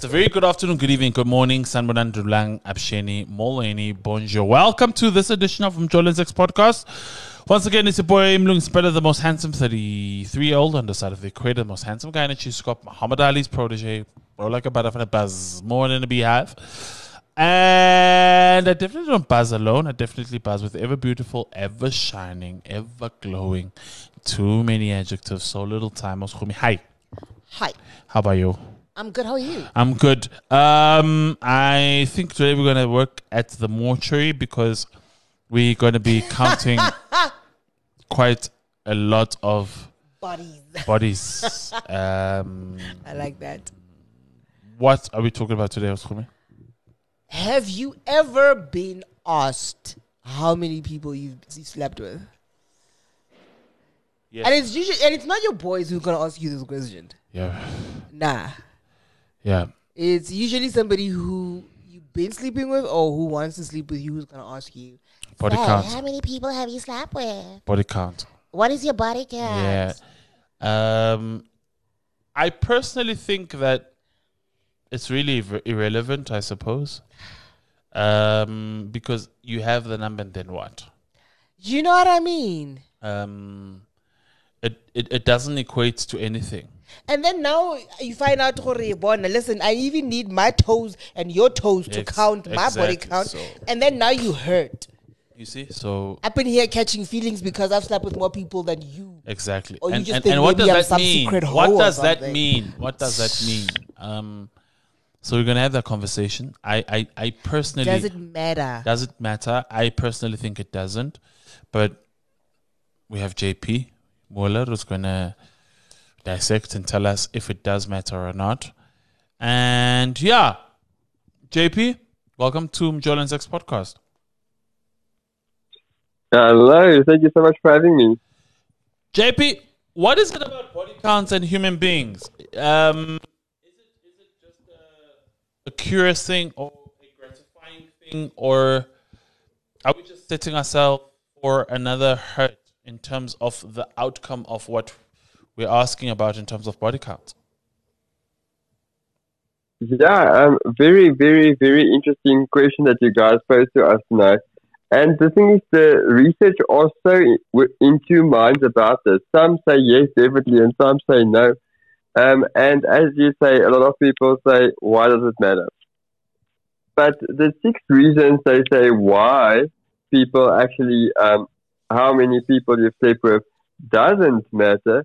It's a very good afternoon, good evening, good morning. Sanbonan Dulang, Absheni, Molweni, bonjour. Welcome to this edition of Umjolo & Sex podcast. Once again, it's your boy Mlung Spella, the most handsome 33 year old on the side of the equator, the most handsome guy in the cheese cup, Muhammad Ali's protege, bro like a butterfly, buzz more than a beehive. And I definitely don't buzz alone. I definitely buzz with ever beautiful, ever shining, ever glowing. Too many adjectives, so little time. Hi. Hi. How about you? I'm good. How are you? I'm good. Um, I think today we're gonna work at the mortuary because we're gonna be counting quite a lot of Bodies. bodies. um, I like that. what are we talking about today, Oskumi? Have you ever been asked how many people you've you slept with? Yes. And it's usually and it's not your boys who's gonna ask you this question. Yeah, Nah. Yeah. It's usually somebody who you've been sleeping with or who wants to sleep with you who's gonna ask you. Body "So, count. How many people have you slept with? Body count. What is your body count? Yeah. Um, I personally think that it's really ir- irrelevant. I suppose. Um, because you have the number, and then what? You know what I mean? um, it, it, it doesn't equate to anything. And then now you find out, "Gore, Bona, listen, I even need my toes and your toes to Ex- count my body count. so- And then now you hurt. You see? So I've been here catching feelings because I've slept with more people than you. exactly. Or you and just and, think and what maybe does I'm that some mean? secret hoe What or does that something. mean? What does that mean? Um, so we're gonna have that conversation. I I, I personally Does it matter? does it matter? I personally think it doesn't, but we have JP Moller who's gonna dissect and tell us if it does matter or not. And yeah, JP, welcome to Umjolo & Sex podcast. Hello, thank you so much for having me. JP, what is it about body counts and human beings? Um, is it is it just a, a curious thing or a gratifying thing, or are we just setting ourselves for another hurt in terms of the outcome of what we're asking about in terms of body count? Yeah, um, very, very, very interesting question that you guys posed to us tonight. And the thing is, the research also in two minds about this. Some say yes, definitely, and some say no. Um, and as you say, a lot of people say, why does it matter? But the six reasons they say why people actually, um, how many people you sleep with doesn't matter.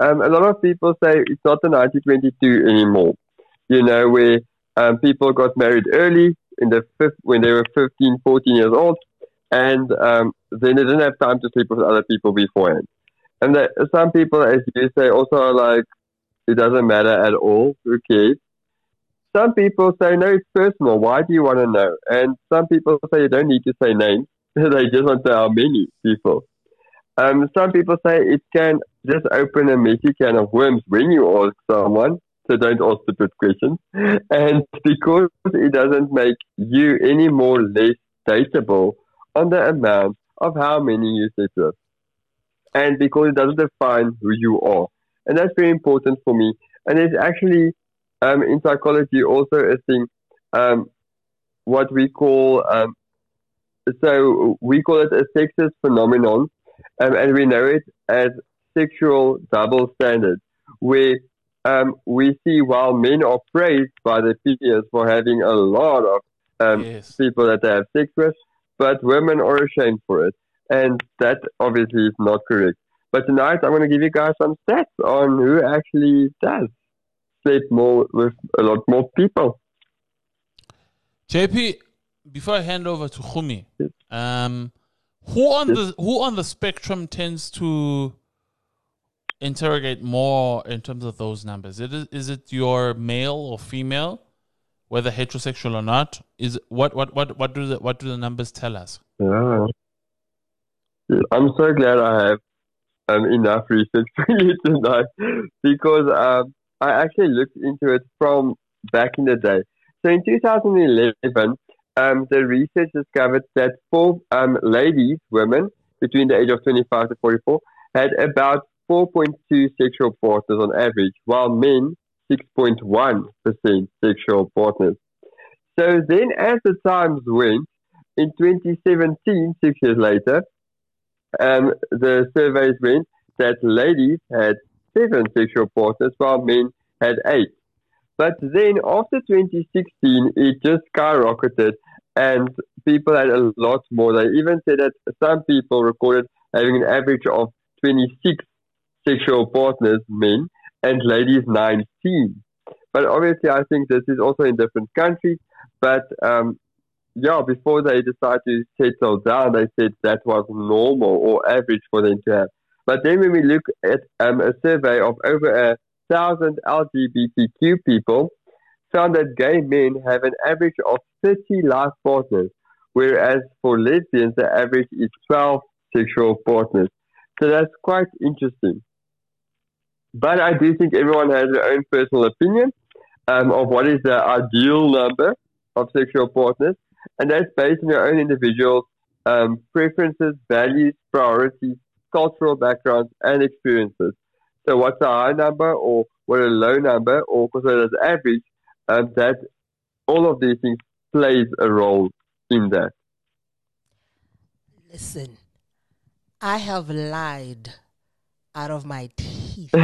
Um, a lot of people say it's not the 1922 anymore. You know, where um, people got married early in the fifth, when they were 15, 14 years old, and um, then they didn't have time to sleep with other people beforehand. And that, some people, as you say, also are like, it doesn't matter at all. Who cares? Some people say, no, it's personal. Why do you want to know? And some people say you don't need to say names. they just want to know how many people. Um, some people say it can just open a messy can of worms when you ask someone. So don't ask stupid questions. And because it doesn't make you any more less dateable on the amount of how many you sleep with. And because it doesn't define who you are. And that's very important for me. And it's actually um, in psychology also a thing, um, what we call, um, so we call it a sexist phenomenon, um, and we know it as sexual double standards, where um, we see while men are praised by their peers for having a lot of um, yes. people that they have sex with, but women are ashamed for it. And that obviously is not correct. But tonight I'm going to give you guys some stats on who actually does sleep more with a lot more people. JP, before I hand over to Khumi, Yes. um, who on the who on the spectrum tends to interrogate more in terms of those numbers? It is, Is it your male or female, whether heterosexual or not? Is what what what what do the what do the numbers tell us? Yeah. I'm so glad I have um, enough research for you tonight because um, I actually looked into it from back in the day. So in 2011, um, the research discovered that for um, ladies, women between the age of 25 to 44, had about 4.2 sexual partners on average, while men 6.1% sexual partners. So then, as the times went, in 2017, six years later, um, the surveys went that ladies had seven sexual partners while men had eight. But then after 2016, it just skyrocketed and people had a lot more. They even said that some people recorded having an average of 26 sexual partners, men, and ladies 19. But obviously, I think this is also in different countries. But um, yeah, before they decided to settle down, they said that was normal or average for them to have. But then when we look at um, a survey of over a thousand LGBTQ people, found that gay men have an average of 30 life partners, whereas for lesbians the average is 12 sexual partners. So that's quite interesting. But I do think everyone has their own personal opinion um, of what is the ideal number of sexual partners, and that's based on your own individual um, preferences, values, priorities, cultural backgrounds, and experiences. So, what's a high number or what a low number, or considered as average, um, that all of these things plays a role in that. Listen, I have lied out of my teeth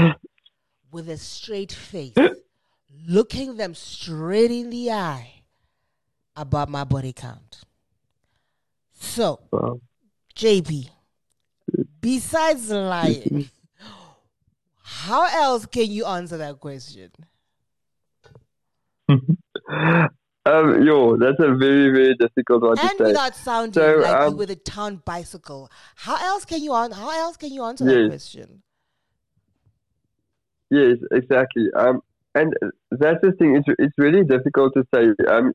with a straight face, looking them straight in the eye about my body count. So, Wow. JP, besides lying, how else can you answer that question? Um, yo, that's a very, very difficult one And to say. without sounding So, like you um, with a town bicycle, how else can you an- How else can you answer that question? Yes, exactly. Um, and that's the thing. It's it's really difficult to say. Um,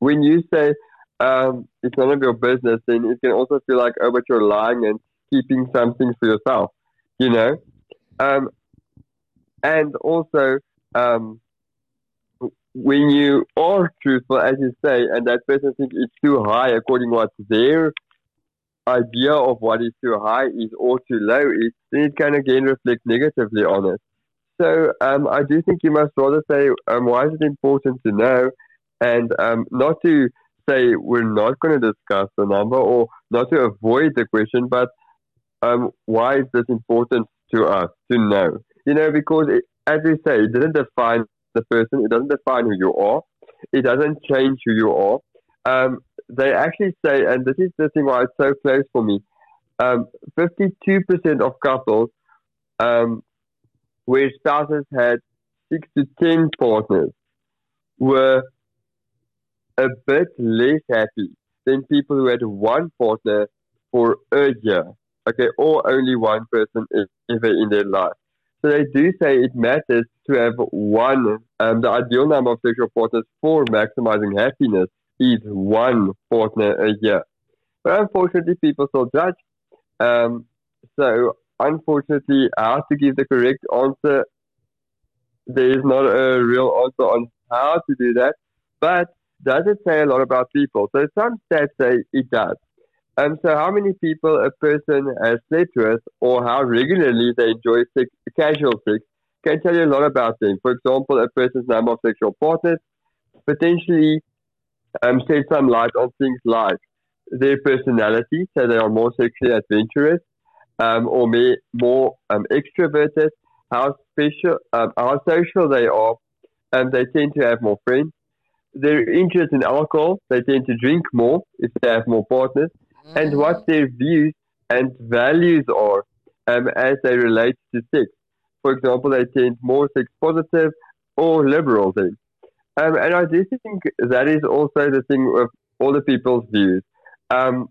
when you say um, it's none of your business, then it can also feel like oh, but you're lying and keeping something for yourself. You know. Um, and also um, when you are truthful, as you say, and that person thinks it's too high according to what their idea of what is too high is or too low is, then it can again reflect negatively on it. So um, I do think you must rather say, um, why is it important to know, and um, not to say we're not going to discuss the number or not to avoid the question, but um, why is this important to us to know? You know, because it, as we say, it doesn't define the person, it doesn't define who you are, it doesn't change who you are. Um, they actually say, and this is the thing why it's so close for me, um, 52% of couples um, where spouses had six to ten partners were a bit less happy than people who had one partner for a year, okay, or only one person ever in their life. So they do say it matters to have one. Um, the ideal number of sexual partners for maximizing happiness is one partner a year. But unfortunately, people still judge. Um, so unfortunately, how to give the correct answer, there is not a real answer on how to do that. But does it say a lot about people? So some stats say it does. Um, so how many people a person has slept with or how regularly they enjoy sex, casual sex can tell you a lot about them. For example, a person's number of sexual partners potentially um, shed some light on things like their personality, so they are more sexually adventurous um, or may, more um, extroverted, how special, um, how social they are, and they tend to have more friends. Their interest in alcohol, they tend to drink more if they have more partners, and what their views and values are um, as they relate to sex. For example, they tend more sex positive or liberal then. Um, and I do think that is also the thing with all the people's views. Um,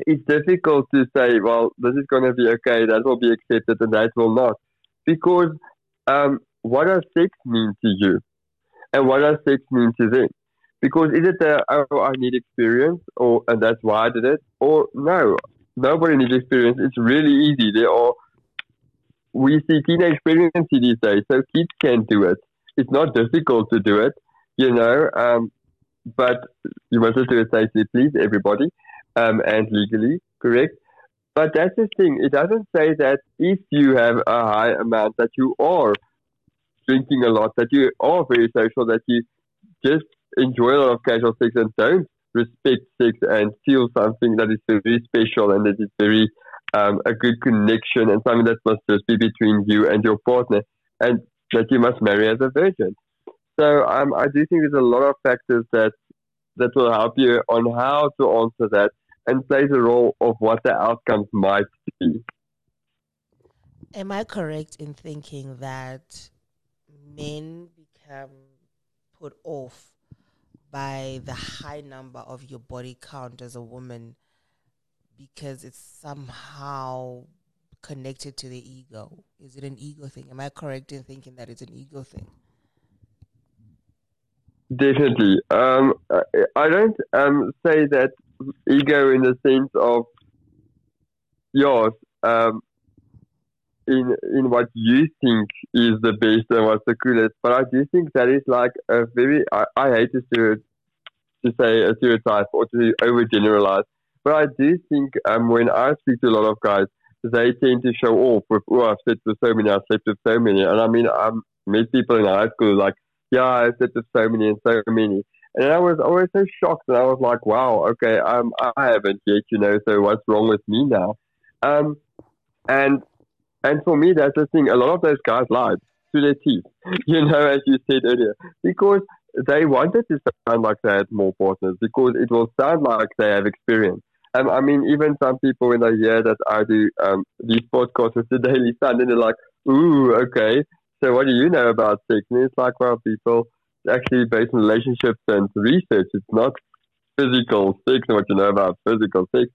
it's difficult to say, well, this is going to be okay, that will be accepted, and that will not. Because um, what does sex mean to you? And what does sex mean to them? Because is it the, oh, I need experience, or and that's why I did it? Or no, nobody needs experience. It's really easy. There are, we see teenage pregnancy these days, so kids can do it. It's not difficult to do it, you know, um, but you must do it safely, please, everybody, um, and legally, correct? But that's the thing. It doesn't say that if you have a high amount that you are drinking a lot, that you are very social, that you just enjoy a lot of casual sex and don't respect sex and feel something that is very special and that is very um, a good connection and something that must just be between you and your partner and that you must marry as a virgin. So um, I do think there's a lot of factors that that will help you on how to answer that and plays a role of what the outcomes might be. Am I correct in thinking that men become put off by the high number of your body count as a woman because it's somehow connected to the ego? Is it an ego thing? Am I correct in thinking that it's an ego thing? Definitely. Um, I don't um, say that ego in the sense of yours. Um, in in what you think is the best and what's the coolest. But I do think that is like a very I, I hate to stereotype, to say a stereotype or to overgeneralize. But I do think um, when I speak to a lot of guys, they tend to show off with, oh, I've slept with so many, I've slept with so many. And I mean, I met people in high school like, yeah, I've slept with so many and so many. And I was always so shocked. And I was like, wow, okay, um, I haven't yet, you know, so what's wrong with me now? Um, and and for me, that's the thing. A lot of those guys lied to their teeth, you know, as you said earlier, because they wanted to sound like they had more partners, because it will sound like they have experience. Um, I mean, even some people, when they hear that I do um, these podcasts with the Daily Sun, and they're like, ooh, okay, so what do you know about sex? And it's like, well, people, actually based on relationships and research. It's not physical sex and what you know about physical sex.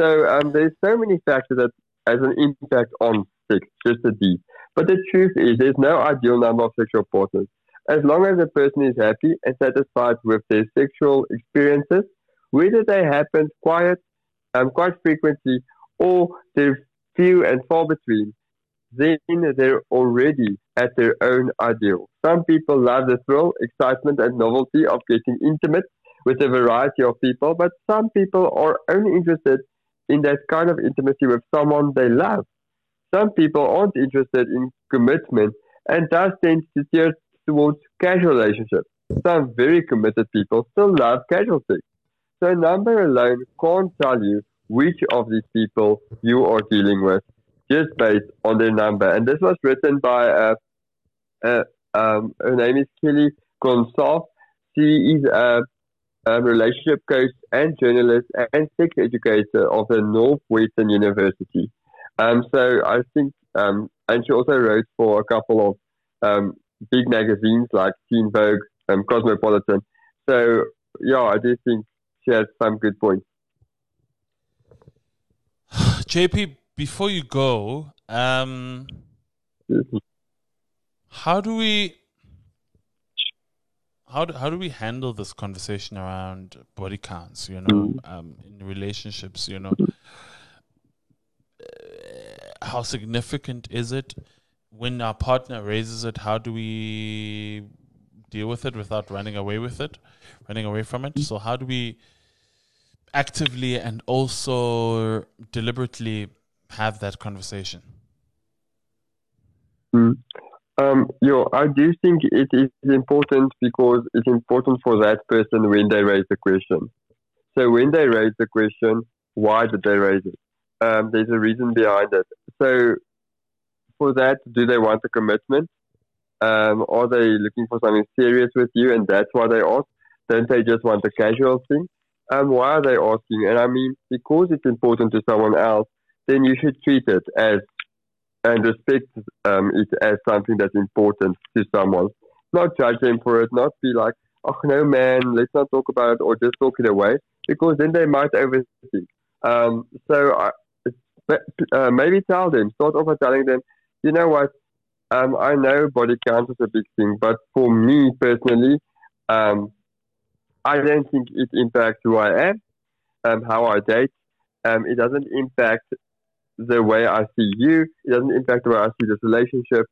So um, there's so many factors that has an impact on six, just a D. But the truth is, there's no ideal number of sexual partners. As long as a person is happy and satisfied with their sexual experiences, whether they happen quiet, um, quite frequently or they're few and far between, then they're already at their own ideal. Some people love the thrill, excitement, and novelty of getting intimate with a variety of people, but some people are only interested in that kind of intimacy with someone they love. Some people aren't interested in commitment and thus tend to steer towards casual relationships. Some very committed people still love casual sex. So a number alone can't tell you which of these people you are dealing with just based on their number. And this was written by uh, uh, um, her name is Kelly Gonsalves. She is a, a, relationship coach and journalist and sex educator of the Northwestern University. Um, so I think, um, and she also wrote for a couple of um, big magazines like Teen Vogue, um, Cosmopolitan. So yeah, I do think she has some good points. JP, before you go, um, how do we how do, how do we handle this conversation around body counts? You know, mm. um, in relationships, you know, how significant is it when our partner raises it? How do we deal with it without running away with it, running away from it? So, how do we actively and also deliberately have that conversation? Mm. Um, yo, I do think it is important because it's important for that person when they raise the question. So when they raise the question, why did they raise it? Um, there's a reason behind it. So for that, do they want a commitment? Um, are they looking for something serious with you, and that's why they ask? Don't they just want a casual thing? Um, why are they asking? And I mean, because it's important to someone else, then you should treat it as and respect um, it as something that's important to someone. Not judge them for it, not be like, oh no man, let's not talk about it, or just talk it away, because then they might overthink. Um, so I, uh, maybe tell them, start off by telling them, you know what, um, I know body count is a big thing, but for me personally, um, I don't think it impacts who I am, um, how I date. Um, it doesn't impact the way I see you. It doesn't impact the way I see this relationship.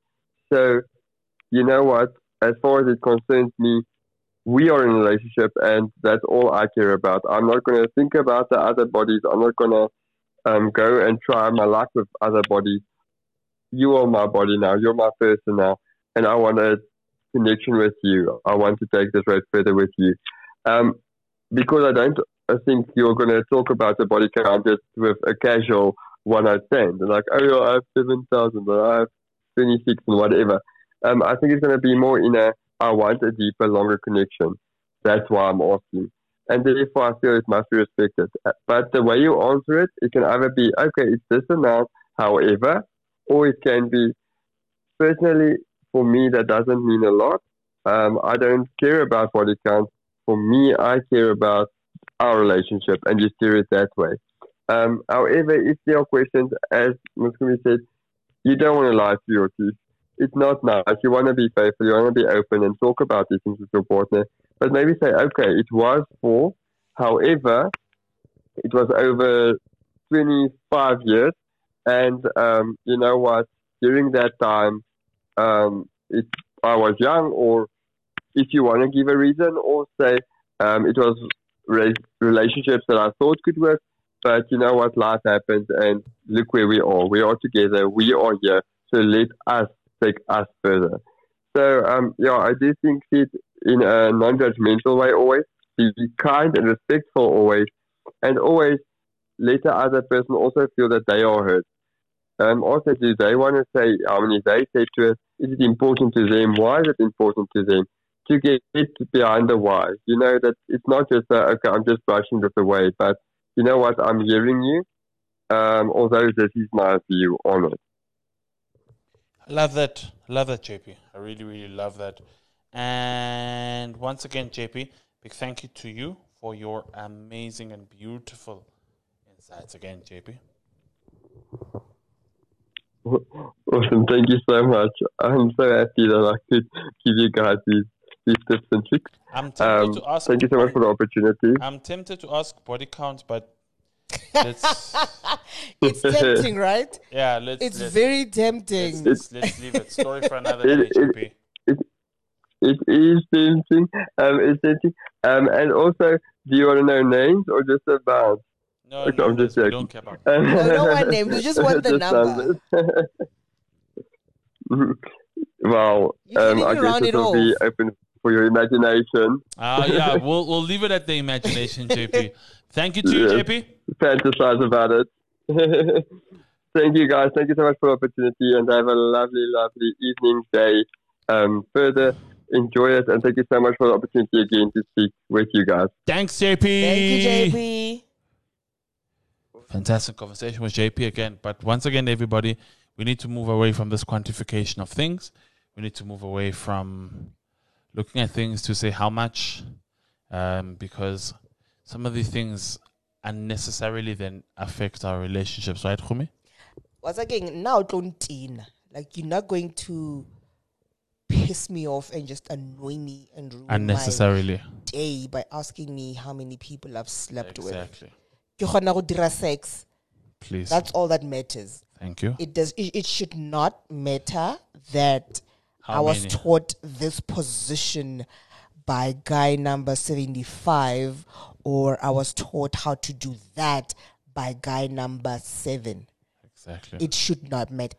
So, you know what? As far as it concerns me, we are in a relationship, and that's all I care about. I'm not going to think about the other bodies. I'm not going to um, go and try my luck with other bodies. You are my body now. You're my person now. and I want a connection with you. I want to take this road further with you. Um, because I don't I think you're going to talk about the body count just with a casual one night stand. And like, oh, I have 7,000 or I have 26 and whatever. Um, I think it's going to be more in a, I want a deeper, longer connection. That's why I'm asking. And therefore, I feel it must be respected. But the way you answer it, it can either be, okay, it's this amount, however, or it can be, personally, for me, that doesn't mean a lot. Um, I don't care about body count. For me, I care about our relationship and you steer it that way. Um, however, if there are questions, as Muskumi said, you don't want to lie to your teeth. It's not nice. You want to be faithful. You want to be open and talk about these things with your partner. But maybe say, okay, it was four. However, it was over 25 years. And um, you know what? During that time, um, it, I was young, or if you want to give a reason, or say um, it was re- relationships that I thought could work. But you know what? Life happens, and look where we are. We are together. We are here. So let us take us further. So um, yeah, I do think it in a non-judgmental way. Always be kind and respectful. Always, and always let the other person also feel that they are hurt. Um, also, do they want to say how many they say to us? Is it important to them? Why is it important to them? to get behind the why. You know that it's not just a, okay, I'm just brushing this away, but you know what? I'm hearing you. Um, although this is my view on it. I love that. Love that, JP. I really, really love that. And once again, JP, big thank you to you for your amazing and beautiful insights again, JP. Awesome. Thank you so much. I'm so happy that I could give you guys these these tips and tricks. I'm tempted um, to ask. Thank you so much for the opportunity. I'm tempted to ask body count, but it's tempting, right? Yeah, let's. It's let's, very tempting. Let's, let's, leave it. Story for another it, day, it, it, it is tempting. Um, it's tempting. Um, and also, do you want to know names or just about? No, okay, no, I'm just joking. don't care about. no, no one name. We just want the number. well, um, I guess it will be open for your imagination. Ah, uh, yeah, we'll we'll leave it at the imagination, JP. Thank you to you, JP. Fantasize about it. Thank you, guys. Thank you so much for the opportunity, and have a lovely, lovely evening, day. Um, further enjoy it, and thank you so much for the opportunity again to speak with you guys. Thanks, JP. Thank you, JP. Fantastic conversation with JP again. But once again, everybody, we need to move away from this quantification of things. We need to move away from looking at things to say how much, um, because some of these things unnecessarily then affect our relationships, right, Khumi? Once again, now don't in like you're not going to piss me off and just annoy me and ruin unnecessarily day by asking me how many people I've slept exactly. with. Exactly. sex. Please. That's all that matters. Thank you. It does. It, it should not matter that How I was taught this position by guy number seventy-five, or I was taught how to do that by guy number seven. Exactly. It should not matter.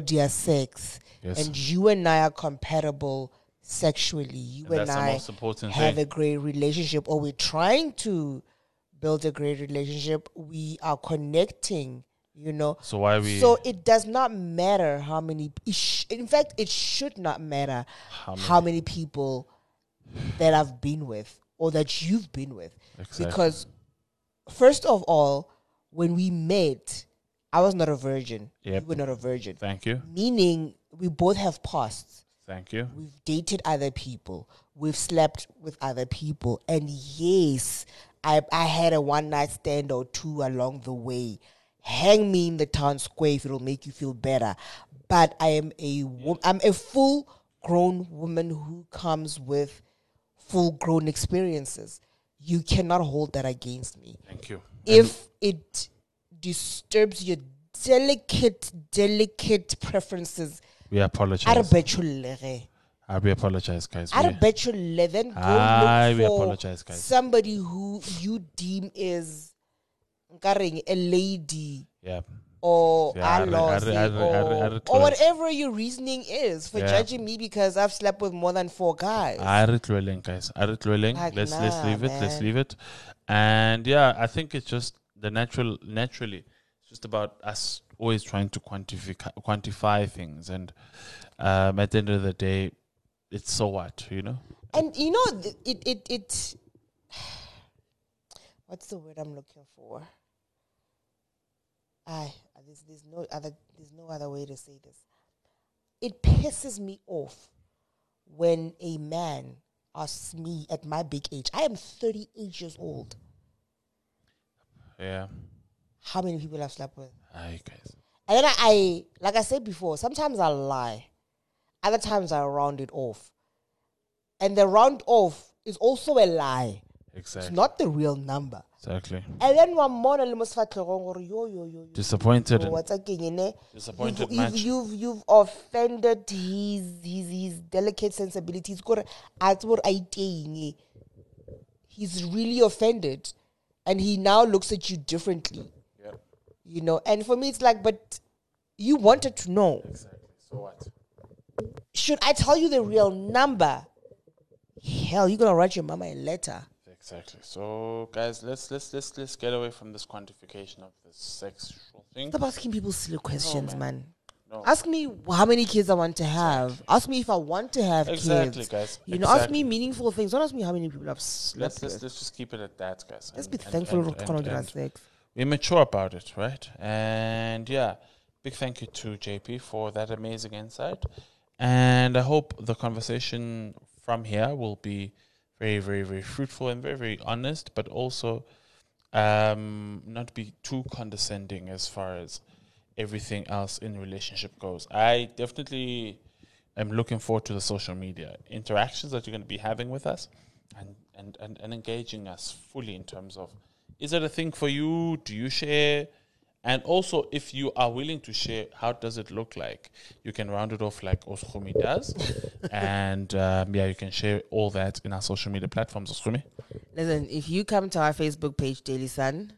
dear sex, yes. and you and I are compatible sexually. You and, and I have thing. a great relationship, or we're trying to build a great relationship. We are connecting you know so why we so it does not matter how many sh- in fact it should not matter how many, how many people that i've been with or that you've been with exactly. because first of all when we met i was not a virgin yep. you were not a virgin thank you meaning we both have pasts thank you we've dated other people we've slept with other people and yes I, I had a one night stand or two along the way hang me in the town square if it'll make you feel better. But I am a I'm a full grown woman who comes with full grown experiences. You cannot hold that against me. Thank you. If it disturbs your delicate, delicate preferences, we apologize. I we apologize, guys. I bet you then go I look for apologize, guys. somebody who you deem is carrying a lady yeah. or Yeah, I I re- lost I re- it, I re- I re- I or, or whatever your reasoning is for Yeah. judging me because I've slept with more than four guys. I guys. I. Like, let's let's nah, leave it. Let's leave it. And yeah, I think it's just the natural. Naturally, it's just about us always trying to quantify quantify things, and um, at the end of the day, it's so what you know. and you know, it it it. What's the word I'm looking for? I there's there's no other there's no other way to say this. It pisses me off when a man asks me at my big age. I am 38 years old. Yeah, How many people I've slept with? Aye, guys. And then I, I, like I said before, sometimes I lie. Other times I round it off. And the round off is also a lie. Exactly. It's not the real number. Exactly. And then one morning, le mo sefatlhegong gore, yo, yo, yo, Disappointed. yo, what's eh? Disappointed you've, match. you've, you've, you've offended his, his, his delicate sensibilities. Gore, a tsebe gore a iteng. He's really offended. And he now looks at you differently. Yeah. You know, and for me, it's like, but you wanted to know. Exactly. So what? Should I tell you the real number? Hell, you're gonna write your mama a letter. Exactly. So, guys, let's let's let's let's get away from this quantification of this sexual thing. Stop asking people silly questions, man. No. Ask me how many kids I want to have. Ask me if I want to have Exactly, kids. guys. You know, ask me meaningful things. Don't ask me how many people I've slept Let's let's with. let's just keep it at that, guys. Let's And- be thankful and- for and- and sex. We're mature about it, right? And yeah, big thank you to JP for that amazing insight. And I hope the conversation from here will be very, very, very fruitful and very, very honest, but also um, not be too condescending as far as everything else in relationship goes. I definitely am looking forward to the social media interactions that you're going to be having with us and, and, and, and engaging us fully in terms of is it a thing for you? Do you share? And also, if you are willing to share, how does it look like? You can round it off like Oskumi does. and um, yeah, you can share all that in our social media platforms, Oskumi. Listen, if you come to our Facebook page, Daily Sun,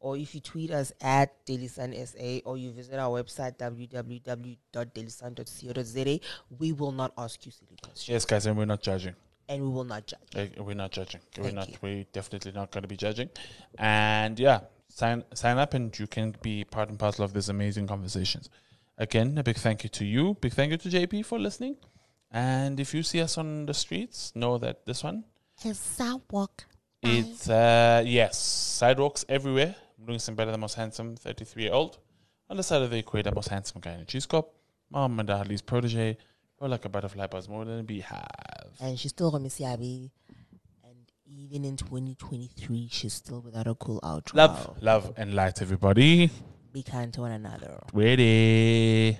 or if you tweet us at Daily Sun SA, or you visit our website www.dailysun.co.za, we will not ask you silly questions, Yes, guys, and we're not judging. and we will not judge. Uh, We're not judging. we're not. you. We're definitely not going to be judging. And yeah, sign sign up, and you can be part and parcel of these amazing conversations. Again, a big thank you to you. Big thank you to JP for listening. And if you see us on the streets, know that this one It's sidewalk. it's uh yes sidewalks everywhere. I'm doing some better, than most handsome 33 year old on the side of the equator, most handsome guy in a cheese cup. Muhammad Ali's protege. Or like a butterfly buzz more than a beehive. And she's still going to Siabi. And even in 2023, she's still without a cool outro. Love, love, and light, everybody. Be kind to one another. Ready.